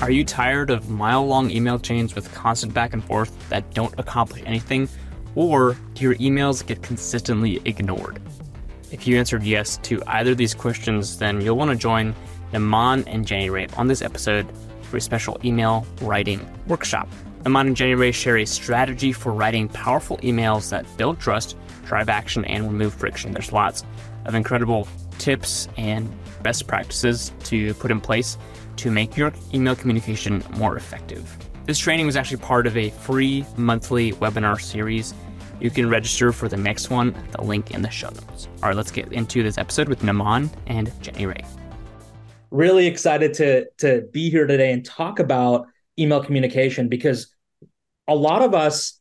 Are you tired of mile long email chains with constant back and forth that don't accomplish anything? Or do your emails get consistently ignored? If you answered yes to either of these questions, then you'll want to join Naman and Jenny Rae on this episode for a special email writing workshop. Naman and Jenny Rae share a strategy for writing powerful emails that build trust, drive action, and remove friction. There's lots of incredible tips and best practices to put in place to make your email communication more effective. This training was actually part of a free monthly webinar series. You can register for the next one the link in the show notes. All right, let's get into this episode with Naman and Jenny Rae. Really excited to to be here today and talk about email communication because a lot of us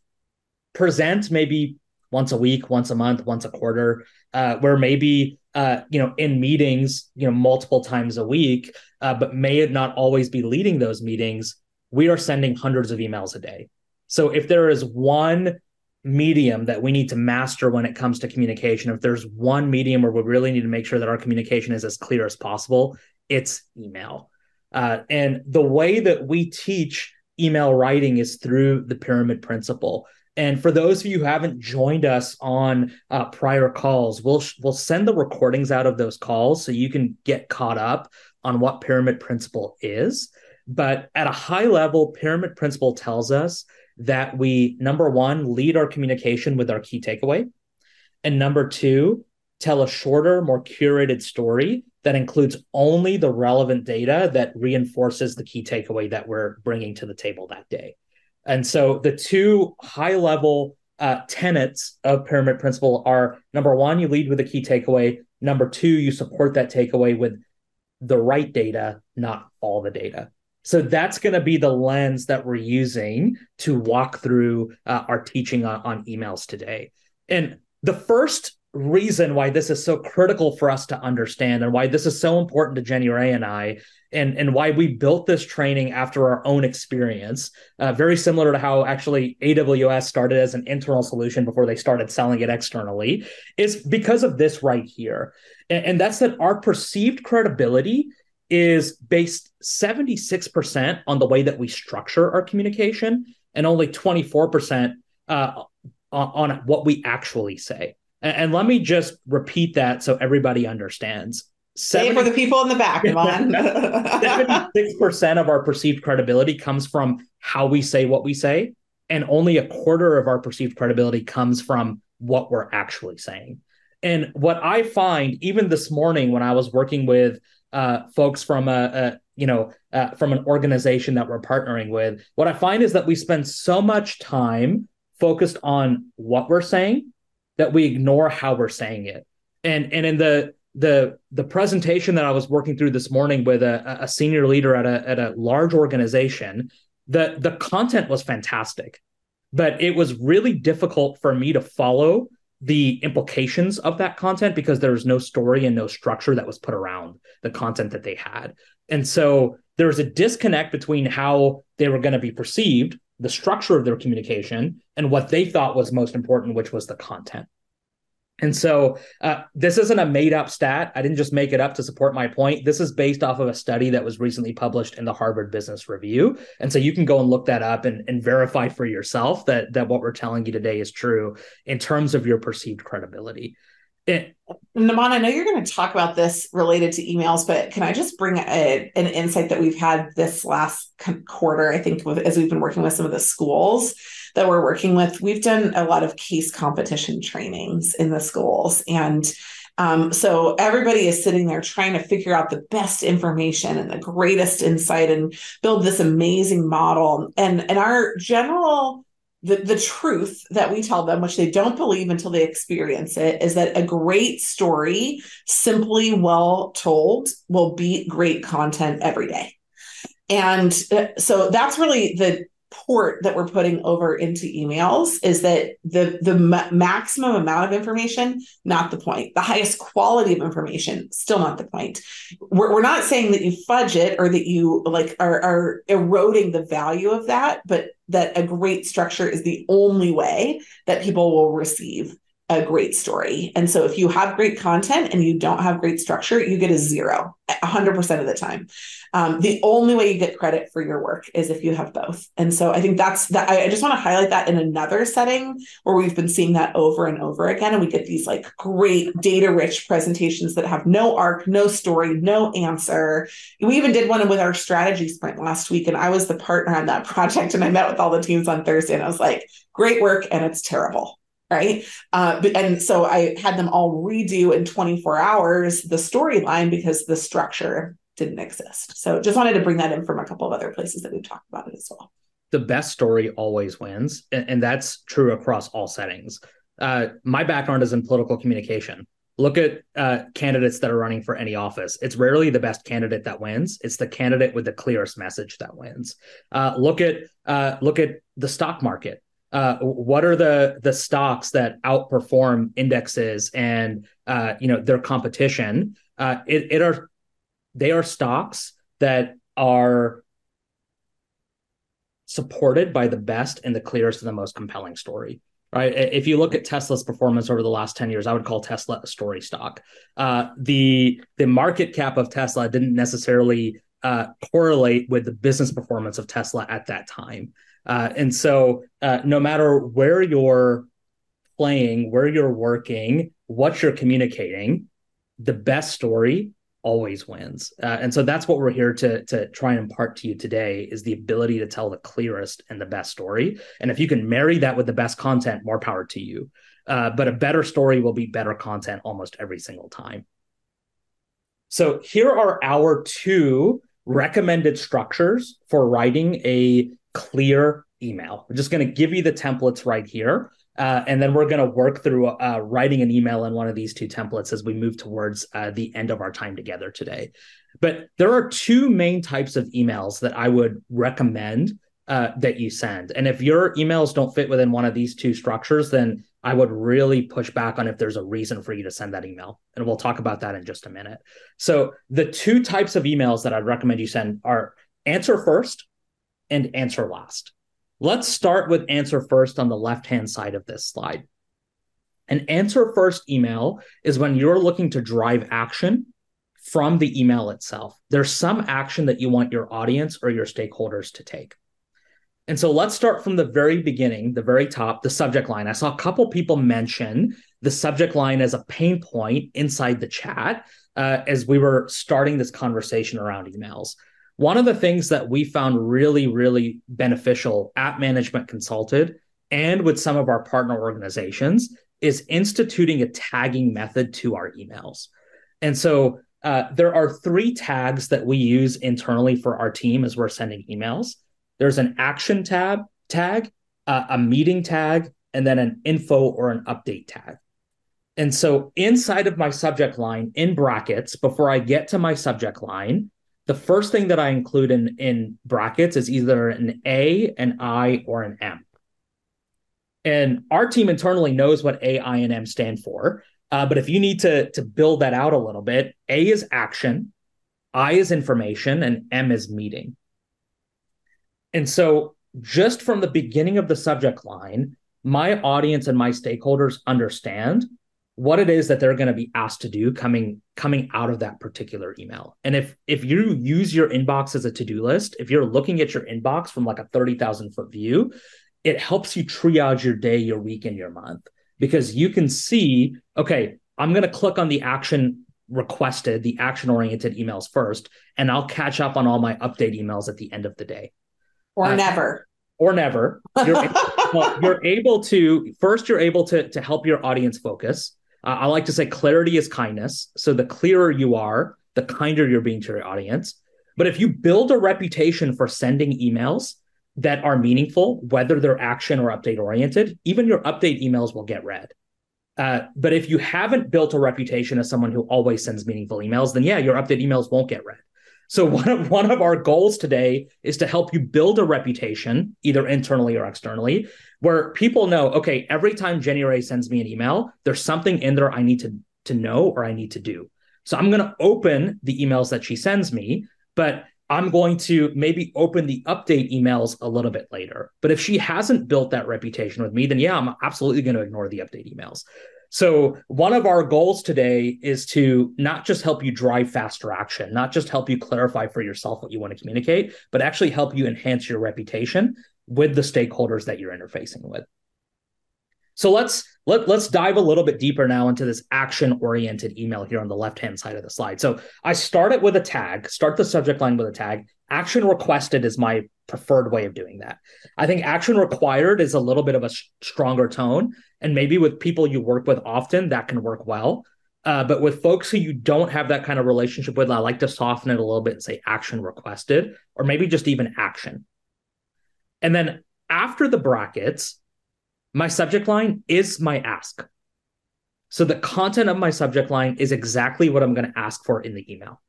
present maybe once a week, once a month, once a quarter, uh, where maybe uh, you know in meetings, you know multiple times a week, uh, but may not always be leading those meetings. We are sending hundreds of emails a day. So if there is one medium that we need to master when it comes to communication, if there's one medium where we really need to make sure that our communication is as clear as possible, it's email. Uh, and the way that we teach email writing is through the pyramid principle. And for those of you who haven't joined us on uh, prior calls, we'll we'll send the recordings out of those calls so you can get caught up on what pyramid principle is. But at a high level, pyramid principle tells us that we number one lead our communication with our key takeaway, and number two tell a shorter, more curated story that includes only the relevant data that reinforces the key takeaway that we're bringing to the table that day. And so the two high level uh, tenets of pyramid principle are number one, you lead with a key takeaway. Number two, you support that takeaway with the right data, not all the data. So that's going to be the lens that we're using to walk through uh, our teaching on, on emails today. And the first reason why this is so critical for us to understand and why this is so important to Jenny Rae and I, and, and why we built this training after our own experience, uh, very similar to how actually AWS started as an internal solution before they started selling it externally, is because of this right here. And, and that's that our perceived credibility is based 76% on the way that we structure our communication and only 24% uh, on, on what we actually say. And, and let me just repeat that so everybody understands. Say for the people in the back, Seventy-six percent of our perceived credibility comes from how we say what we say, and only a quarter of our perceived credibility comes from what we're actually saying. And what I find, even this morning when I was working with uh, folks from a, a you know uh, from an organization that we're partnering with, what I find is that we spend so much time focused on what we're saying that we ignore how we're saying it. And and in the the the presentation that I was working through this morning with a, a senior leader at a at a large organization, the the content was fantastic, but it was really difficult for me to follow the implications of that content because there was no story and no structure that was put around the content that they had. And so there was a disconnect between how they were going to be perceived, the structure of their communication, and what they thought was most important, which was the content. And so uh, this isn't a made up stat. I didn't just make it up to support my point. This is based off of a study that was recently published in the Harvard Business Review. And so you can go and look that up and, and verify for yourself that, that what we're telling you today is true in terms of your perceived credibility. It, Naman, I know you're going to talk about this related to emails, but can I just bring a, an insight that we've had this last quarter? I think with, as we've been working with some of the schools that we're working with, we've done a lot of case competition trainings in the schools. And um, so everybody is sitting there trying to figure out the best information and the greatest insight and build this amazing model. And, and our general the, the truth that we tell them, which they don't believe until they experience it, is that a great story, simply well told, will beat great content every day. And uh, so that's really the port that we're putting over into emails is that the the ma- maximum amount of information not the point the highest quality of information still not the point we're, we're not saying that you fudge it or that you like are, are eroding the value of that but that a great structure is the only way that people will receive a great story. And so if you have great content and you don't have great structure, you get a zero 100% of the time. Um, the only way you get credit for your work is if you have both. And so I think that's that. I, I just want to highlight that in another setting where we've been seeing that over and over again. And we get these like great data rich presentations that have no arc, no story, no answer. We even did one with our strategy sprint last week, and I was the partner on that project. And I met with all the teams on Thursday, and I was like, great work, and it's terrible right? Uh, and so I had them all redo in 24 hours the storyline because the structure didn't exist. So just wanted to bring that in from a couple of other places that we've talked about it as well. The best story always wins, and, and that's true across all settings. Uh, my background is in political communication. Look at uh, candidates that are running for any office. It's rarely the best candidate that wins. It's the candidate with the clearest message that wins. Uh, look at uh, look at the stock market uh, what are the the stocks that outperform indexes and uh, you know their competition? Uh, it, it are they are stocks that are supported by the best and the clearest and the most compelling story. Right. If you look at Tesla's performance over the last 10 years, I would call Tesla a story stock. Uh, the the market cap of Tesla didn't necessarily uh, correlate with the business performance of Tesla at that time. Uh, and so, uh, no matter where you're playing, where you're working, what you're communicating, the best story always wins. Uh, and so that's what we're here to to try and impart to you today is the ability to tell the clearest and the best story. And if you can marry that with the best content, more power to you. Uh, but a better story will be better content almost every single time. So here are our two recommended structures for writing a clear email. We're just going to give you the templates right here. Uh, and then we're going to work through uh, writing an email in one of these two templates as we move towards uh, the end of our time together today. But there are two main types of emails that I would recommend uh, that you send. And if your emails don't fit within one of these two structures, then I would really push back on if there's a reason for you to send that email. And we'll talk about that in just a minute. So, the two types of emails that I'd recommend you send are answer first and answer last. Let's start with answer first on the left hand side of this slide. An answer first email is when you're looking to drive action from the email itself. There's some action that you want your audience or your stakeholders to take. And so let's start from the very beginning, the very top, the subject line. I saw a couple people mention the subject line as a pain point inside the chat uh, as we were starting this conversation around emails. One of the things that we found really, really beneficial at Management Consulted and with some of our partner organizations is instituting a tagging method to our emails. And so uh, there are three tags that we use internally for our team as we're sending emails. There's an action tab tag, uh, a meeting tag, and then an info or an update tag. And so inside of my subject line in brackets, before I get to my subject line, the first thing that I include in, in brackets is either an A, an I, or an M. And our team internally knows what A, I, and M stand for. Uh, but if you need to, to build that out a little bit, A is action, I is information, and M is meeting. And so, just from the beginning of the subject line, my audience and my stakeholders understand what it is that they're going to be asked to do coming coming out of that particular email. And if if you use your inbox as a to-do list, if you're looking at your inbox from like a 30,000 foot view, it helps you triage your day, your week and your month because you can see, okay, I'm going to click on the action requested, the action oriented emails first, and I'll catch up on all my update emails at the end of the day. Or uh, never. Or never. You're, well, you're able to first you're able to to help your audience focus uh, I like to say clarity is kindness. So the clearer you are, the kinder you're being to your audience. But if you build a reputation for sending emails that are meaningful, whether they're action or update oriented, even your update emails will get read. Uh, but if you haven't built a reputation as someone who always sends meaningful emails, then yeah, your update emails won't get read. So one of one of our goals today is to help you build a reputation, either internally or externally, where people know, okay, every time Jenny Rae sends me an email, there's something in there I need to to know or I need to do. So I'm going to open the emails that she sends me, but I'm going to maybe open the update emails a little bit later. But if she hasn't built that reputation with me, then yeah, I'm absolutely going to ignore the update emails. So, one of our goals today is to not just help you drive faster action, not just help you clarify for yourself what you want to communicate, but actually help you enhance your reputation with the stakeholders that you're interfacing with. So let's let, let's dive a little bit deeper now into this action oriented email here on the left hand side of the slide. So I start it with a tag, start the subject line with a tag. Action requested is my preferred way of doing that. I think action required is a little bit of a sh- stronger tone. And maybe with people you work with often, that can work well. Uh, but with folks who you don't have that kind of relationship with, I like to soften it a little bit and say action requested, or maybe just even action. And then after the brackets, my subject line is my ask. So the content of my subject line is exactly what I'm going to ask for in the email.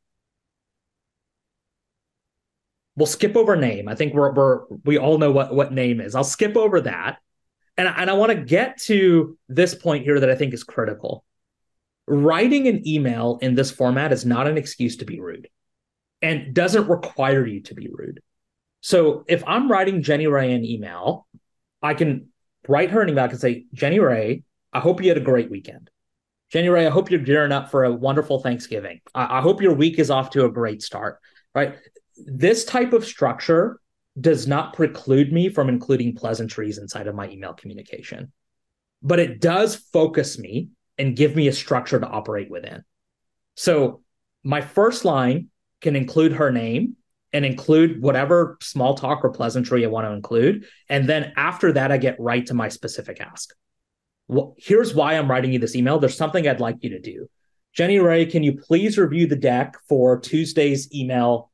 We'll skip over name. I think we're, we're we all know what what name is. I'll skip over that. And, and I want to get to this point here that I think is critical. Writing an email in this format is not an excuse to be rude and doesn't require you to be rude. So if I'm writing Jenny Rae an email, I can write her an email and say, Jenny Rae, I hope you had a great weekend. Jenny Rae, I hope you're gearing up for a wonderful Thanksgiving. I, I hope your week is off to a great start. Right. This type of structure does not preclude me from including pleasantries inside of my email communication, but it does focus me and give me a structure to operate within. So my first line can include her name and include whatever small talk or pleasantry I want to include. And then after that, I get right to my specific ask. Well, here's why I'm writing you this email. There's something I'd like you to do. Jenny Rae, can you please review the deck for Tuesday's email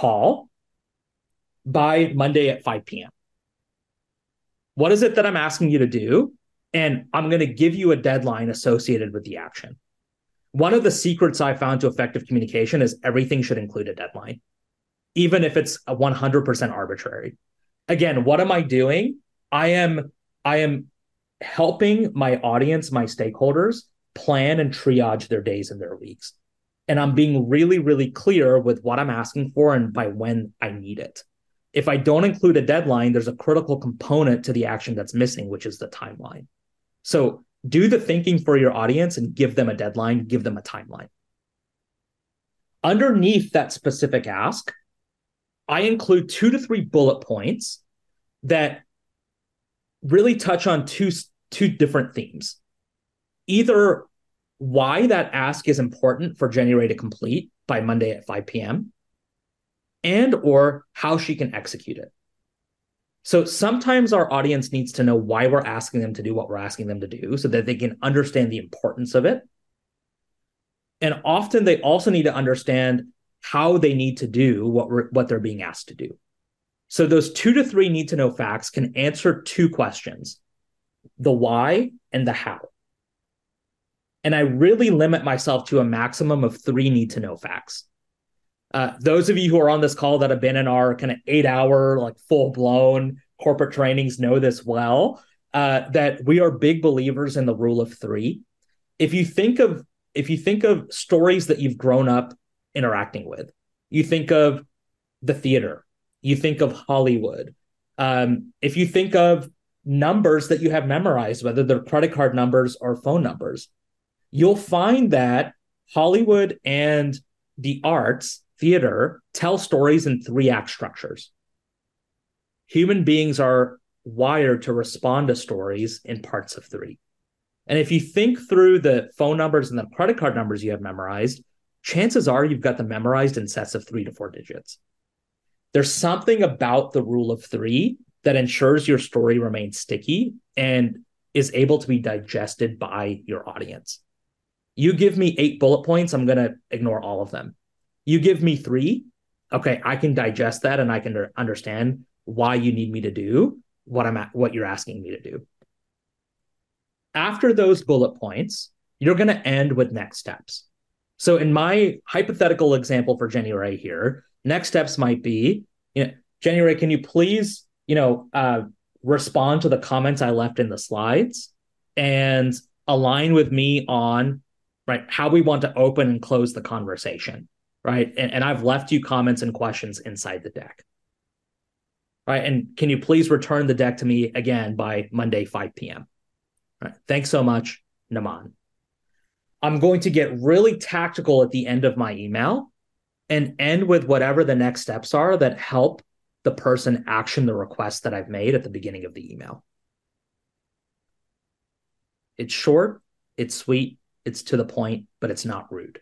call by Monday at 5 p.m.? What is it that I'm asking you to do? And I'm going to give you a deadline associated with the action. One of the secrets I found to effective communication is everything should include a deadline even if it's a 100% arbitrary. Again, what am I doing? I am I am helping my audience, my stakeholders plan and triage their days and their weeks. And I'm being really really clear with what I'm asking for and by when I need it. If I don't include a deadline, there's a critical component to the action that's missing, which is the timeline. So do the thinking for your audience and give them a deadline, give them a timeline. Underneath that specific ask, I include two to three bullet points that really touch on two two different themes. Either why that ask is important for Jenny Rae to complete by Monday at 5 p.m. and or how she can execute it. So sometimes our audience needs to know why we're asking them to do what we're asking them to do so that they can understand the importance of it. And often they also need to understand how they need to do what what they're being asked to do. So those two to three need to know facts can answer two questions: the why and the how. And I really limit myself to a maximum of three need to know facts. Uh, those of you who are on this call that have been in our kind of eight hour, like full blown corporate trainings know this well. Uh, that we are big believers in the rule of three. If you think of if you think of stories that you've grown up interacting with. You think of the theater, you think of Hollywood. Um, if you think of numbers that you have memorized, whether they're credit card numbers or phone numbers, you'll find that Hollywood and the arts, theater, tell stories in three act structures. Human beings are wired to respond to stories in parts of three. And if you think through the phone numbers and the credit card numbers you have memorized, chances are you've got them memorized in sets of three to four digits. There's something about the rule of three that ensures your story remains sticky and is able to be digested by your audience. You give me eight bullet points, I'm going to ignore all of them. You give me three, okay, I can digest that and I can understand why you need me to do what I'm at, what you're asking me to do. After those bullet points, you're going to end with next steps. So in my hypothetical example for Jenny Rae here, next steps might be, you know, Jenny Rae, can you please, you know, uh, respond to the comments I left in the slides and align with me on right how we want to open and close the conversation, right? And, and I've left you comments and questions inside the deck. Right. And can you please return the deck to me again by Monday, 5 p.m. Right. Thanks so much. Naman. I'm going to get really tactical at the end of my email and end with whatever the next steps are that help the person action the request that I've made at the beginning of the email. It's short, it's sweet, it's to the point, but it's not rude.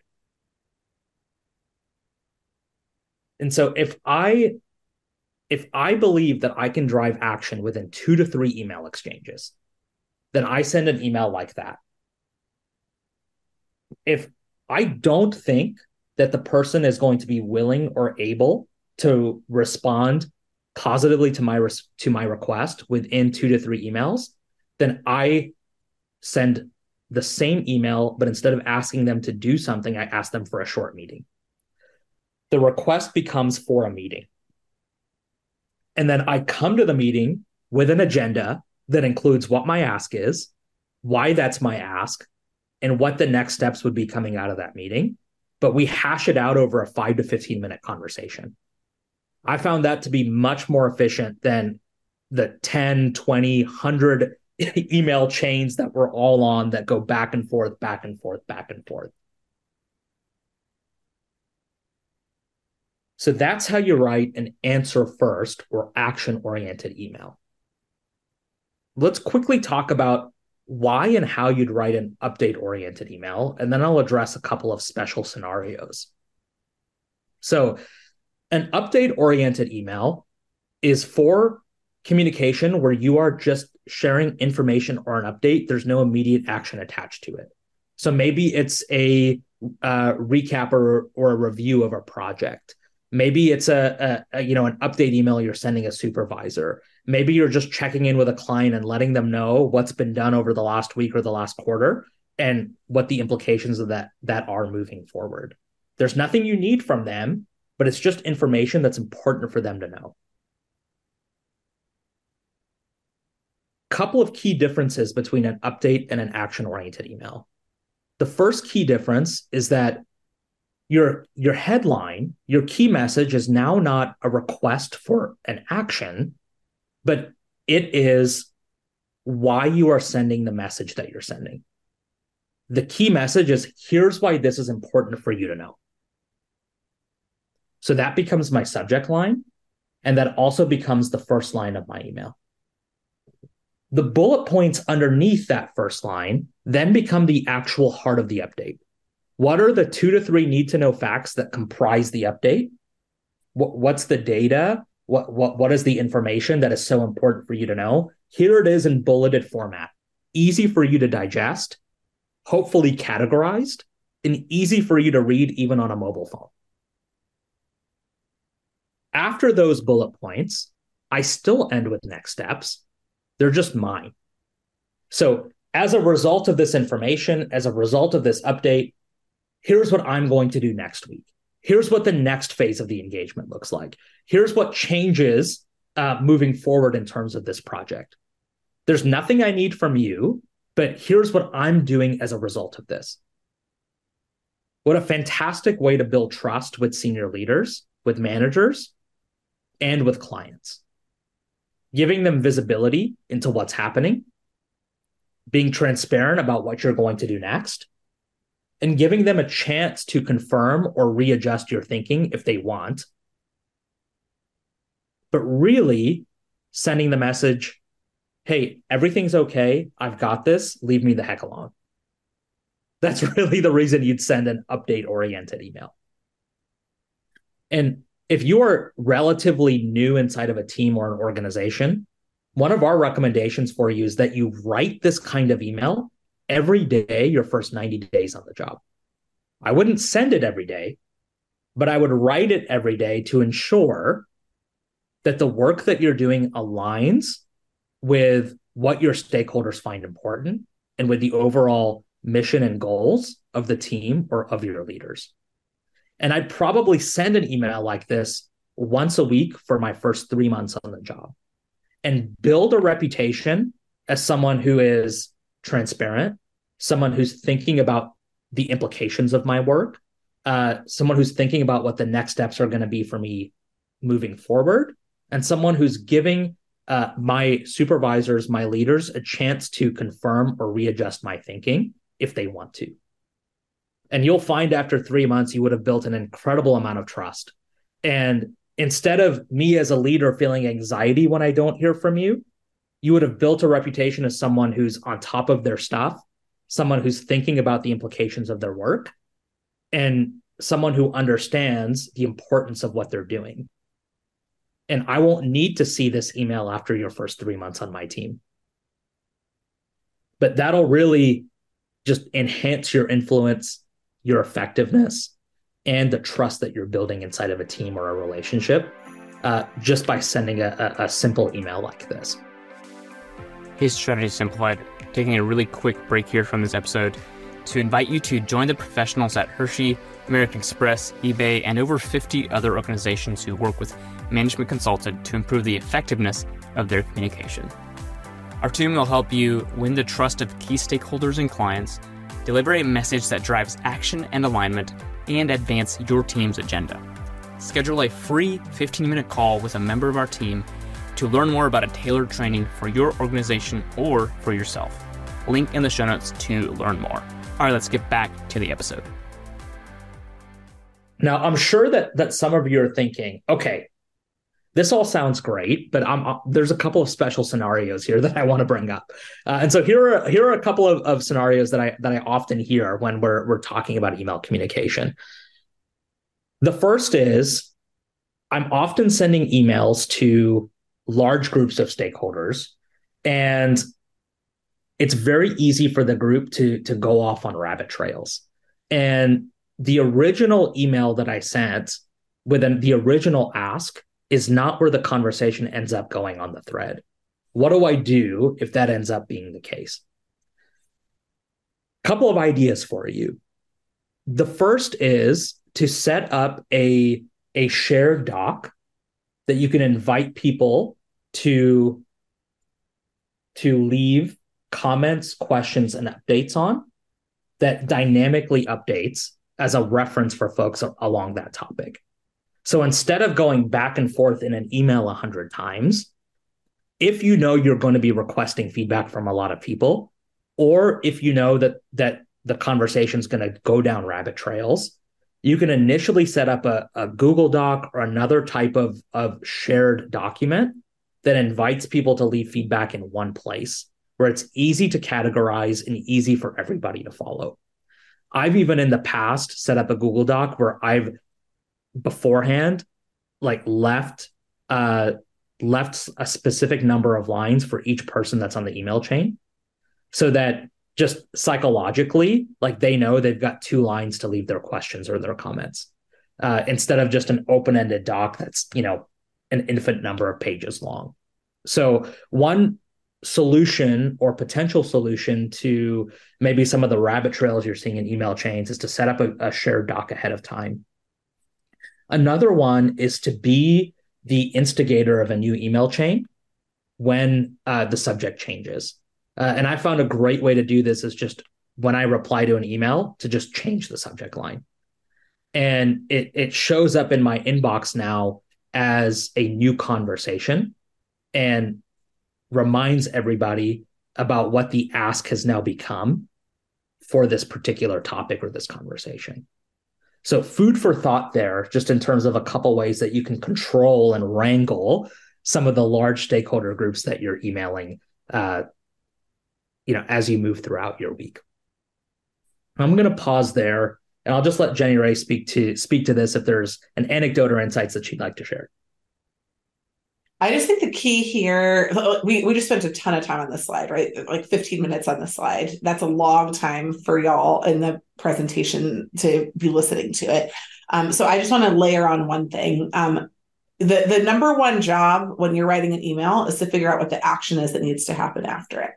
And so if I if I believe that I can drive action within 2 to 3 email exchanges, then I send an email like that. If I don't think that the person is going to be willing or able to respond positively to my res- to my request within 2 to 3 emails, then I send the same email, but instead of asking them to do something, I ask them for a short meeting. The request becomes for a meeting. And then I come to the meeting with an agenda that includes what my ask is, why that's my ask, and what the next steps would be coming out of that meeting. But we hash it out over a five to 15 minute conversation. I found that to be much more efficient than the 10, 20, 100 email chains that we're all on that go back and forth, back and forth, back and forth. So that's how you write an answer first or action oriented email. Let's quickly talk about why and how you'd write an update oriented email, and then I'll address a couple of special scenarios. So, an update oriented email is for communication where you are just sharing information or an update. There's no immediate action attached to it. So maybe it's a uh, recap or, or a review of a project. Maybe it's a, a, a, you know an update email you're sending a supervisor. Maybe you're just checking in with a client and letting them know what's been done over the last week or the last quarter and what the implications of that that are moving forward. There's nothing you need from them, but it's just information that's important for them to know. Couple of key differences between an update and an action oriented email. The first key difference is that your your headline, your key message is now not a request for an action, but it is why you are sending the message that you're sending. The key message is here's why this is important for you to know. So that becomes my subject line. And that also becomes the first line of my email. The bullet points underneath that first line then become the actual heart of the update. What are the two to three need to know facts that comprise the update? What, what's the data? What, what, what is the information that is so important for you to know? Here it is in bulleted format, easy for you to digest, hopefully categorized, and easy for you to read even on a mobile phone. After those bullet points, I still end with next steps. They're just mine. So, as a result of this information, as a result of this update, here's what I'm going to do next week. Here's what the next phase of the engagement looks like. Here's what changes uh, moving forward in terms of this project. There's nothing I need from you, but here's what I'm doing as a result of this. What a fantastic way to build trust with senior leaders, with managers, and with clients giving them visibility into what's happening, being transparent about what you're going to do next, and giving them a chance to confirm or readjust your thinking if they want. But really sending the message hey, everything's okay. I've got this. Leave me the heck alone. That's really the reason you'd send an update oriented email. And if you are relatively new inside of a team or an organization, one of our recommendations for you is that you write this kind of email every day your first 90 days on the job. I wouldn't send it every day, but I would write it every day to ensure that the work that you're doing aligns with what your stakeholders find important and with the overall mission and goals of the team or of your leaders. And I'd probably send an email like this once a week for my first three months on the job and build a reputation as someone who is transparent, someone who's thinking about the implications of my work, uh, someone who's thinking about what the next steps are going to be for me moving forward, and someone who's giving uh, my supervisors, my leaders, a chance to confirm or readjust my thinking if they want to. And you'll find after three months, you would have built an incredible amount of trust. And instead of me as a leader feeling anxiety when I don't hear from you, you would have built a reputation as someone who's on top of their stuff, someone who's thinking about the implications of their work, and someone who understands the importance of what they're doing and I won't need to see this email after your first three months on my team. But that'll really just enhance your influence, your effectiveness, and the trust that you're building inside of a team or a relationship uh, just by sending a, a, simple email like this. Hey, Strategy Simplified, taking a really quick break here from this episode to invite you to join the professionals at Hershey, American Express, eBay, and over 50 other organizations who work with Management Consulted to improve the effectiveness of their communication. Our team will help you win the trust of key stakeholders and clients, deliver a message that drives action and alignment, and advance your team's agenda. Schedule a free 15 minute call with a member of our team to learn more about a tailored training for your organization or for yourself. Link in the show notes to learn more. All right, let's get back to the episode. Now, I'm sure that that some of you are thinking, okay, this all sounds great, but I'm, uh, there's a couple of special scenarios here that I want to bring up. Uh, and so here are here are a couple of, of scenarios that I that I often hear when we're we're talking about email communication. The first is I'm often sending emails to large groups of stakeholders, and it's very easy for the group to to go off on rabbit trails. And the original email that I sent with an, the original ask is not where the conversation ends up going on the thread. What do I do if that ends up being the case? Couple of ideas for you. The first is to set up a, a shared doc that you can invite people to, to leave comments, questions, and updates on that dynamically updates as a reference for folks along that topic. So instead of going back and forth in an email a hundred times, if you know you're going to be requesting feedback from a lot of people, or if you know that that the conversation is going to go down rabbit trails, you can initially set up a, a Google Doc or another type of, of shared document that invites people to leave feedback in one place where it's easy to categorize and easy for everybody to follow. I've even in the past set up a Google Doc where I've beforehand like left uh left a specific number of lines for each person that's on the email chain so that just psychologically like they know they've got two lines to leave their questions or their comments uh, instead of just an open-ended doc that's you know an infinite number of pages long. So one solution or potential solution to maybe some of the rabbit trails you're seeing in email chains is to set up a, a shared doc ahead of time Another one is to be the instigator of a new email chain when uh, the subject changes. Uh, and I found a great way to do this is just when I reply to an email to just change the subject line. And it, it shows up in my inbox now as a new conversation and reminds everybody about what the ask has now become for this particular topic or this conversation. So, food for thought there, just in terms of a couple ways that you can control and wrangle some of the large stakeholder groups that you're emailing, uh, you know, as you move throughout your week. I'm going to pause there, and I'll just let Jenny Rae speak to speak to this if there's an anecdote or insights that she'd like to share. I just think the key here, we, we just spent a ton of time on this slide, right? Like 15 minutes on the slide. That's a long time for y'all in the presentation to be listening to it. Um, so I just want to layer on one thing. Um, the, the number one job when you're writing an email is to figure out what the action is that needs to happen after it.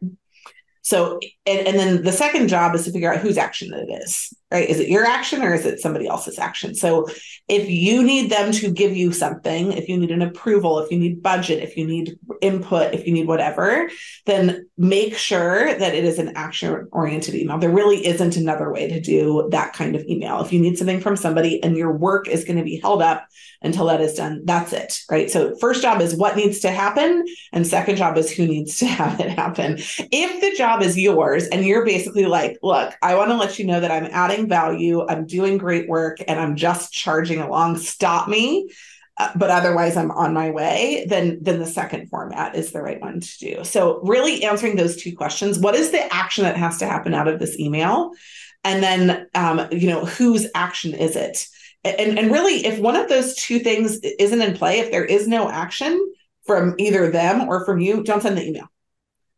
So, and, and then the second job is to figure out whose action it is. Right? Is it your action or is it somebody else's action? So if you need them to give you something, if you need an approval, if you need budget, if you need input, if you need whatever, then make sure that it is an action oriented email. There really isn't another way to do that kind of email. If you need something from somebody and your work is going to be held up until that is done, that's it, right? So first job is what needs to happen, and second job is who needs to have it happen. If the job is yours and you're basically like, look, I want to let you know that I'm adding value, I'm doing great work, and I'm just charging along, stop me. Uh, but otherwise I'm on my way, then then the second format is the right one to do. So really answering those two questions: what is the action that has to happen out of this email, and then um, you know whose action is it? And and really, if one of those two things isn't in play, if there is no action from either them or from you, don't send the email.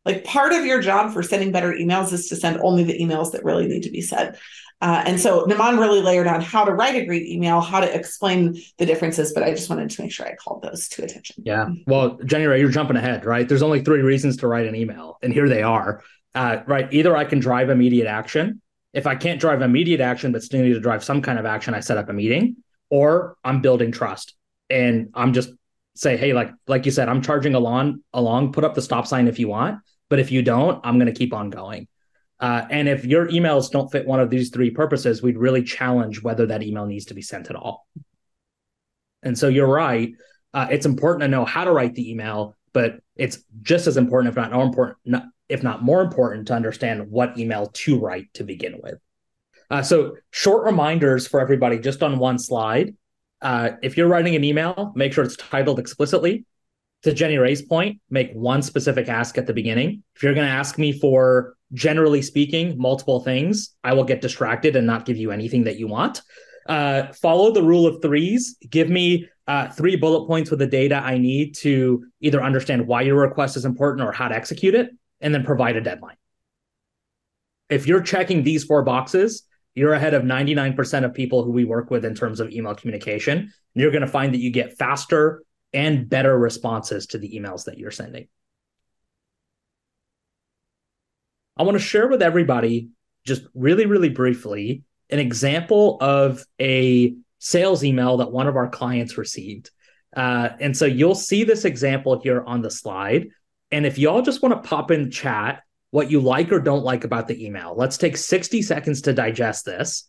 Like part of your job for sending better emails is to send only the emails that really need to be said. Uh, and so Naman really layered on how to write a great email, how to explain the differences, but I just wanted to make sure I called those to attention. Yeah. Well, Jenny, you're jumping ahead, right? There's only three reasons to write an email, and here they are. Uh, right. Either I can drive immediate action. If I can't drive immediate action, but still need to drive some kind of action, I set up a meeting, or I'm building trust. And I'm just say, hey, like like you said, I'm charging along along, put up the stop sign if you want. But if you don't, I'm going to keep on going. Uh, and if your emails don't fit one of these three purposes, we'd really challenge whether that email needs to be sent at all. And so you're right. Uh, it's important to know how to write the email, but it's just as important, if not more important, not, if not more important, to understand what email to write to begin with. Uh, so short reminders for everybody, just on one slide. Uh, if you're writing an email, make sure it's titled explicitly to Jenny Rae's point, make one specific ask at the beginning. If you're going to ask me for, generally speaking, multiple things, I will get distracted and not give you anything that you want. Uh, follow the rule of threes. Give me uh, three bullet points with the data I need to either understand why your request is important or how to execute it, and then provide a deadline. If you're checking these four boxes, you're ahead of 99% of people who we work with in terms of email communication. You're going to find that you get faster, and better responses to the emails that you're sending. I want to share with everybody, just really, really briefly, an example of a sales email that one of our clients received. Uh, and so you'll see this example here on the slide. And if y'all just want to pop in chat what you like or don't like about the email, let's take 60 seconds to digest this.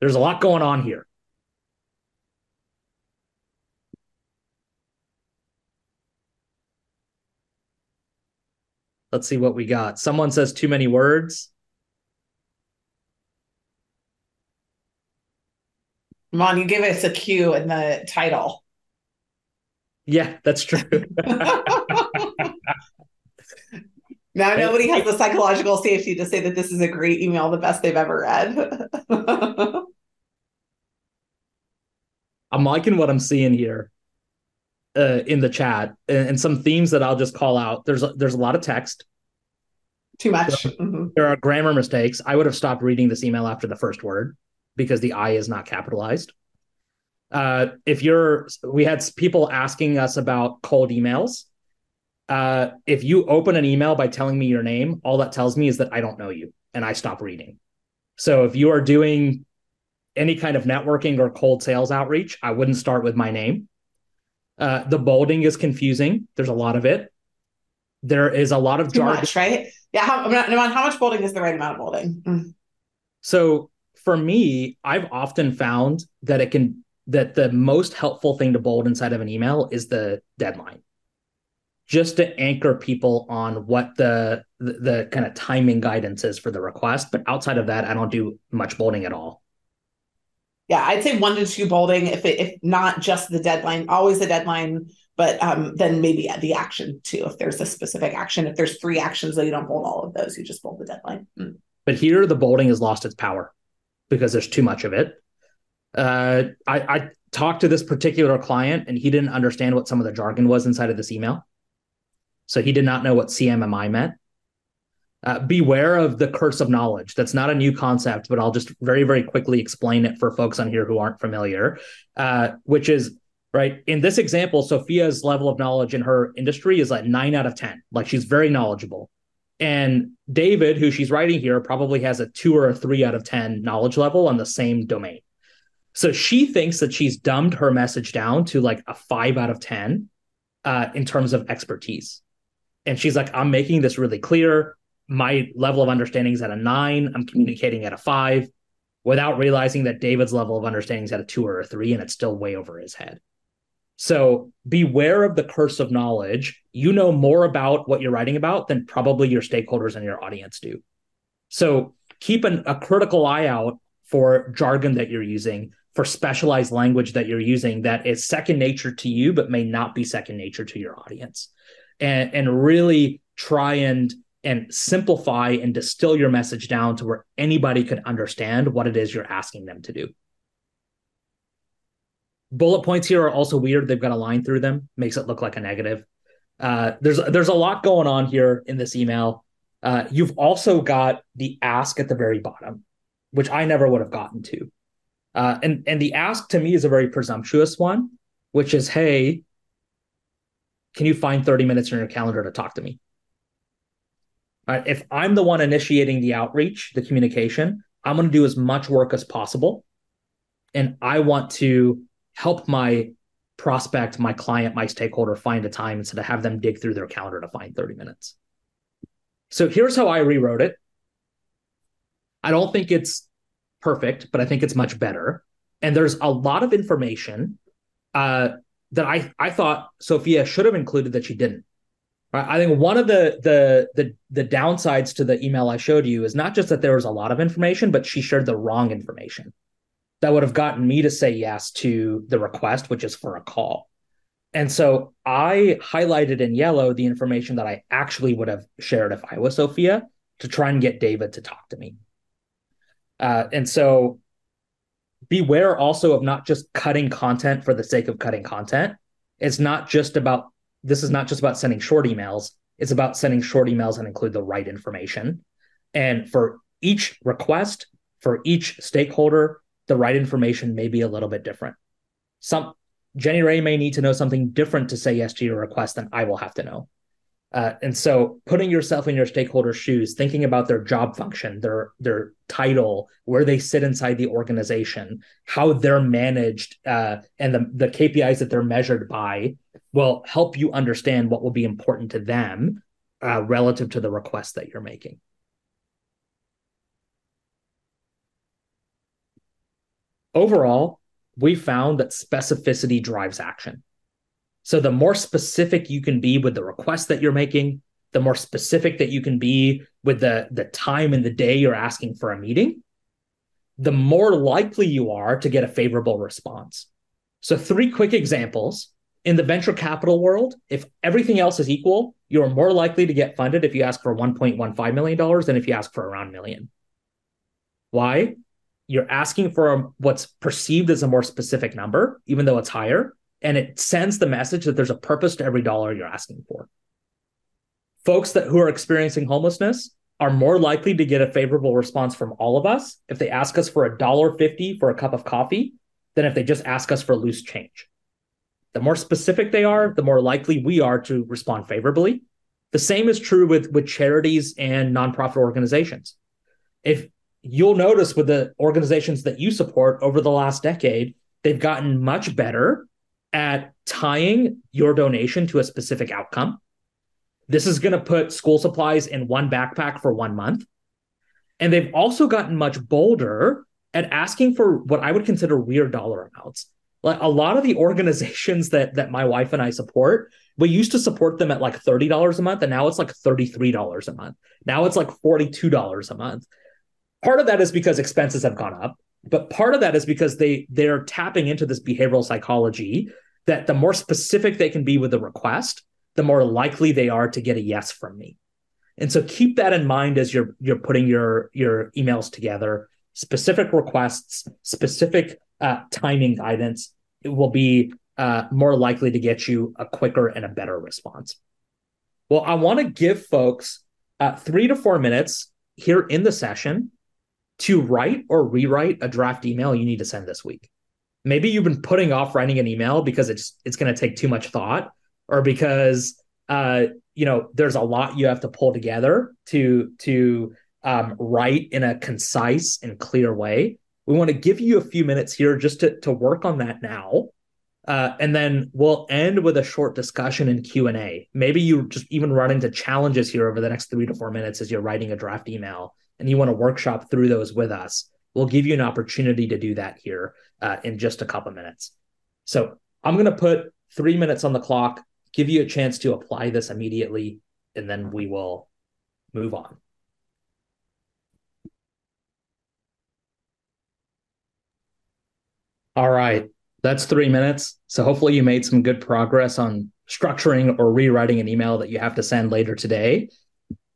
There's a lot going on here. Let's see what we got. Someone says too many words. Mon, you give us a cue in the title. Yeah, that's true. now nobody has the psychological safety to say that this is a great email, the best they've ever read. I'm liking what I'm seeing here uh, in the chat and, and, some themes that I'll just call out. There's a, there's a lot of text. Too much. There, mm-hmm. there are grammar mistakes. I would have stopped reading this email after the first word because the I is not capitalized. Uh, if you're, we had people asking us about cold emails. Uh, if you open an email by telling me your name, all that tells me is that I don't know you and I stop reading. So if you are doing any kind of networking or cold sales outreach, I wouldn't start with my name. Uh, the bolding is confusing. There's a lot of it. There is a lot of Too jargon. much, right? Yeah. How, how much bolding is the right amount of bolding? Mm. So for me, I've often found that it can that the most helpful thing to bold inside of an email is the deadline just to anchor people on what the, the, the kind of timing guidance is for the request but outside of that i don't do much bolding at all yeah, I'd say one to two bolding, if it, if not just the deadline, always the deadline, but um, then maybe the action too. If there's a specific action, if there's three actions, that you don't bold all of those, you just bold the deadline. Mm. But here, the bolding has lost its power because there's too much of it. Uh, I, I talked to this particular client, and he didn't understand what some of the jargon was inside of this email. So he did not know what CMMI meant uh, beware of the curse of knowledge. That's not a new concept, but I'll just very, very quickly explain it for folks on here who aren't familiar, uh, which is right in this example, Sophia's level of knowledge in her industry is like nine out of 10. Like she's very knowledgeable. And David, who she's writing here, probably has a two or a three out of 10 knowledge level on the same domain. So she thinks that she's dumbed her message down to like a five out of 10 uh, in terms of expertise. And she's like, I'm making this really clear. My level of understanding is at a nine. I'm communicating at a five without realizing that David's level of understanding is at a two or a three, and it's still way over his head. So beware of the curse of knowledge. You know more about what you're writing about than probably your stakeholders and your audience do. So keep an, a critical eye out for jargon that you're using, for specialized language that you're using that is second nature to you, but may not be second nature to your audience. And, and really try and and simplify and distill your message down to where anybody could understand what it is you're asking them to do. Bullet points here are also weird. They've got a line through them, makes it look like a negative. Uh, there's there's a lot going on here in this email. Uh, you've also got the ask at the very bottom, which I never would have gotten to. Uh, and and the ask to me is a very presumptuous one, which is, hey, can you find 30 minutes in your calendar to talk to me? If I'm the one initiating the outreach, the communication, I'm going to do as much work as possible. And I want to help my prospect, my client, my stakeholder find a time instead of have them dig through their calendar to find 30 minutes. So here's how I rewrote it. I don't think it's perfect, but I think it's much better. And there's a lot of information uh, that I, I thought Sophia should have included that she didn't. I think one of the the the the downsides to the email I showed you is not just that there was a lot of information, but she shared the wrong information that would have gotten me to say yes to the request, which is for a call. And so I highlighted in yellow the information that I actually would have shared if I was Sophia to try and get David to talk to me. Uh, and so beware also of not just cutting content for the sake of cutting content. It's not just about this is not just about sending short emails, it's about sending short emails and include the right information. And for each request, for each stakeholder, the right information may be a little bit different. Some Jenny Rae may need to know something different to say yes to your request than I will have to know. Uh, and so putting yourself in your stakeholder's shoes, thinking about their job function, their their title, where they sit inside the organization, how they're managed, uh, and the, the KPIs that they're measured by will help you understand what will be important to them uh, relative to the request that you're making. Overall, we found that specificity drives action. So the more specific you can be with the request that you're making, the more specific that you can be with the, the time and the day you're asking for a meeting, the more likely you are to get a favorable response. So, three quick examples. In the venture capital world, if everything else is equal, you're more likely to get funded if you ask for $1.15 million than if you ask for around a million. Why? You're asking for what's perceived as a more specific number, even though it's higher and it sends the message that there's a purpose to every dollar you're asking for. Folks that who are experiencing homelessness are more likely to get a favorable response from all of us if they ask us for a dollar fifty for a cup of coffee than if they just ask us for loose change. The more specific they are, the more likely we are to respond favorably. The same is true with, with charities and nonprofit organizations. If you'll notice with the organizations that you support over the last decade, they've gotten much better at tying your donation to a specific outcome. This is going to put school supplies in one backpack for one month. And they've also gotten much bolder at asking for what I would consider weird dollar amounts. Like a lot of the organizations that that my wife and I support, we used to support them at like $30 a month and now it's like $33 a month. Now it's like $42 a month. Part of that is because expenses have gone up but part of that is because they they're tapping into this behavioral psychology that the more specific they can be with the request the more likely they are to get a yes from me. And so keep that in mind as you're you're putting your your emails together. Specific requests specific uh, timing guidance it will be uh, more likely to get you a quicker and a better response. Well i want to give folks uh, three to four minutes here in the session to write or rewrite a draft email you need to send this week. Maybe you've been putting off writing an email because it's it's going to take too much thought or because uh, you know, there's a lot you have to pull together to to um, write in a concise and clear way. We want to give you a few minutes here just to to work on that now. Uh, and then we'll end with a short discussion and q&a maybe you just even run into challenges here over the next three to four minutes as you're writing a draft email and you want to workshop through those with us we'll give you an opportunity to do that here uh, in just a couple minutes so i'm going to put three minutes on the clock give you a chance to apply this immediately and then we will move on all right that's three minutes. So hopefully you made some good progress on structuring or rewriting an email that you have to send later today.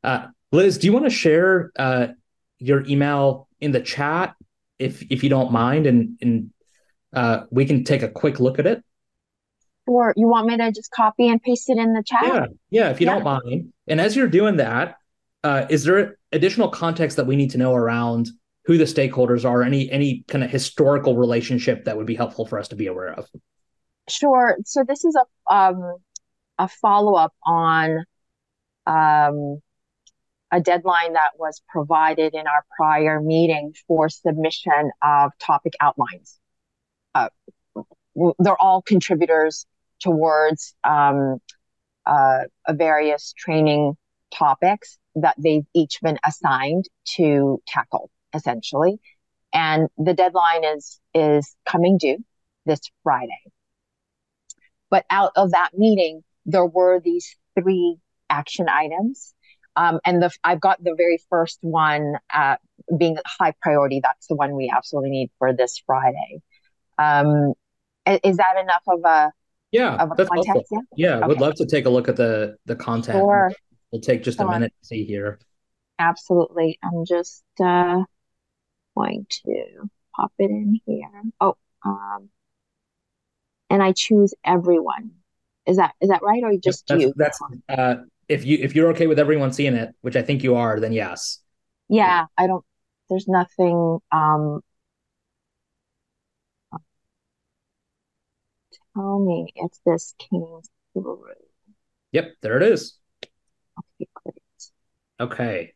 Uh, Liz, do you want to share uh, your email in the chat if if you don't mind, and and uh, we can take a quick look at it. Or you want me to just copy and paste it in the chat? Yeah, yeah, if you yeah. don't mind. And as you're doing that, uh, is there additional context that we need to know around who the stakeholders are, any any kind of historical relationship that would be helpful for us to be aware of. Sure. So this is a um, a follow up on um, a deadline that was provided in our prior meeting for submission of topic outlines. Uh, they're all contributors towards um, uh, various training topics that they've each been assigned to tackle essentially. And the deadline is, is coming due this Friday. But out of that meeting, there were these three action items. Um, and the, I've got the very first one uh, being high priority. That's the one we absolutely need for this Friday. Um, is that enough of a yeah? Of a that's context? Yeah, yeah okay. would love to take a look at the the content. Sure. We'll take just a minute to see here. Absolutely. I'm just uh, going to pop it in here. Oh, um, and I choose everyone. Is that is that right, or just that's, you? That's uh, if you if you're okay with everyone seeing it, which I think you are, then yes. Yeah, I don't. There's nothing. Um, tell me if this came through. Yep, there it is. Okay, great. Okay.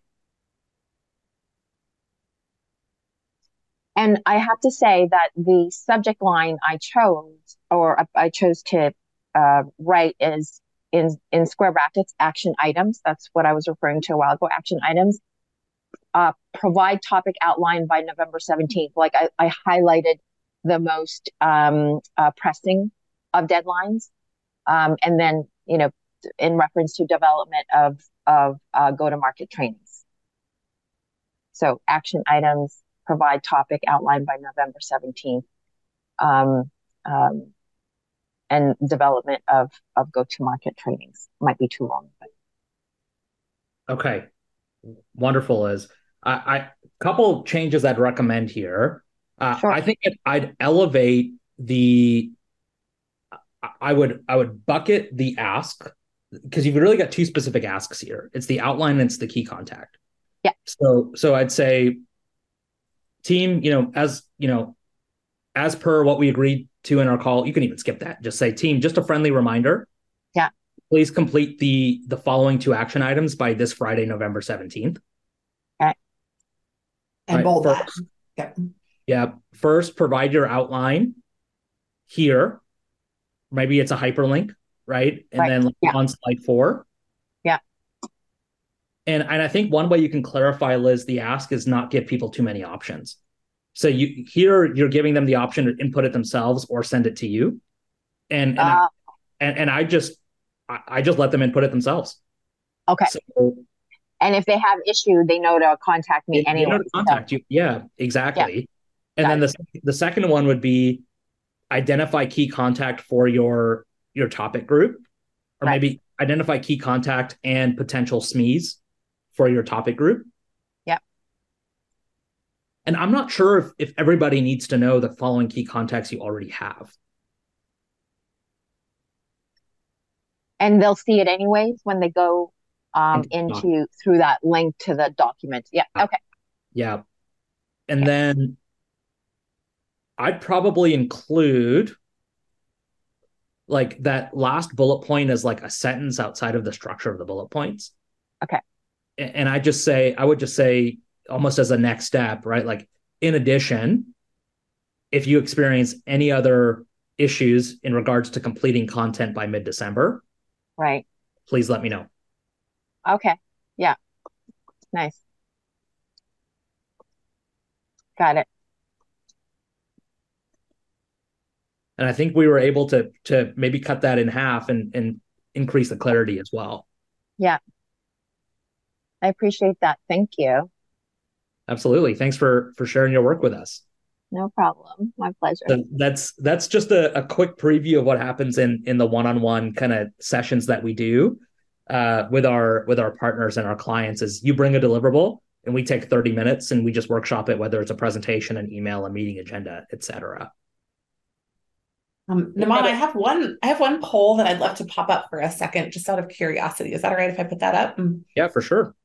And I have to say that the subject line I chose, or I chose to uh, write, is in in square brackets action items. That's what I was referring to a while ago. Action items. Uh, provide topic outline by November seventeenth. Like I, I highlighted the most um, uh, pressing of deadlines, um, and then you know in reference to development of of uh, go to market trainings. So action items provide topic outlined by November 17th. Um, um, and development of, of go-to-market trainings might be too long. But... Okay, wonderful. Is I, I couple changes I'd recommend here. Uh, sure. I think it, I'd elevate the. I would I would bucket the ask because you've really got two specific asks here. It's the outline and it's the key contact. Yeah. So so I'd say team, you know, as you know, as per what we agreed to in our call, you can even skip that. Just say team, just a friendly reminder. Yeah. Please complete the the following two action items by this Friday, November 17th. Okay. And right, bold that. Yeah. Yeah. First, provide your outline here. Maybe it's a hyperlink, right? And right. then yeah. on slide four. Yeah. And and I think one way you can clarify, Liz, the ask is not give people too many options. So you here you're giving them the option to input it themselves or send it to you. And and, uh, I, ah. and, and I just I, I, just let them input it themselves. Okay. So, and if they have issue, they know to contact me anyway. contact so. you. Yeah, exactly. Yeah. And Got then it. the the second one would be identify key contact for your your topic group, or right. maybe identify key contact and potential SMEs for your topic group. And I'm not sure if, if everybody needs to know the following key contacts you already have. And they'll see it anyways when they go um, into through that link to the document. Yeah. Okay. Yeah. And okay. then I'd probably include like that last bullet point is like a sentence outside of the structure of the bullet points. Okay. And I just say, I would just say almost as a next step, right? Like, in addition, if you experience any other issues in regards to completing content by mid December, right, please let me know. Okay. Yeah. Nice. Got it. And I think we were able to to maybe cut that in half and and increase the clarity as well. Yeah. I appreciate that. Thank you. Absolutely. Thanks for for sharing your work with us. No problem. My pleasure. So that's that's just a, a quick preview of what happens in in the one-on-one kind of sessions that we do uh, with our with our partners and our clients is you bring a deliverable and we take 30 minutes and we just workshop it whether it's a presentation an email a meeting agenda etc um, Naman, I have one. I have one poll that I'd love to pop up for a second, just out of curiosity. Is that all right if I put that up? Yeah, for sure.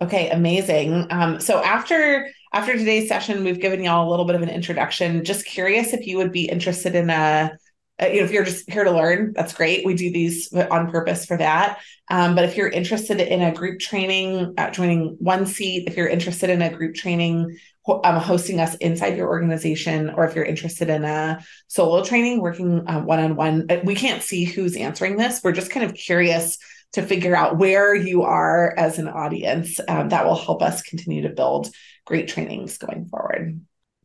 Okay, amazing. Um, so after after today's session, we've given y'all a little bit of an introduction. Just curious if you would be interested in a uh, you know, if you're just here to learn, that's great. We do these on purpose for that. Um, but if you're interested in a group training, uh, joining one seat, if you're interested in a group training, um, hosting us inside your organization, or if you're interested in a solo training, working one on one, we can't see who's answering this. We're just kind of curious to figure out where you are as an audience. Um, that will help us continue to build great trainings going forward.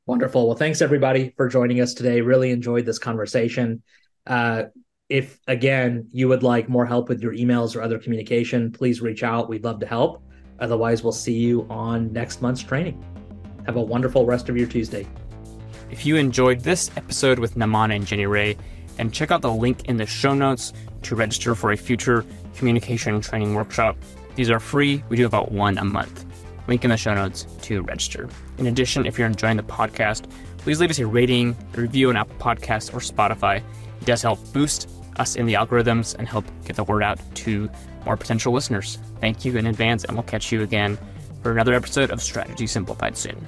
Wonderful. Well, thanks everybody for joining us today. Really enjoyed this conversation. Uh, if again you would like more help with your emails or other communication, please reach out. We'd love to help. Otherwise, we'll see you on next month's training. Have a wonderful rest of your Tuesday. If you enjoyed this episode with Naman and Jenny Rae, then check out the link in the show notes to register for a future communication training workshop. These are free. We do about one a month link in the show notes to register. In addition, if you're enjoying the podcast, please leave us a rating, a review on Apple Podcasts or Spotify. It does help boost us in the algorithms and help get the word out to more potential listeners. Thank you in advance, and we'll catch you again for another episode of Strategy Simplified soon.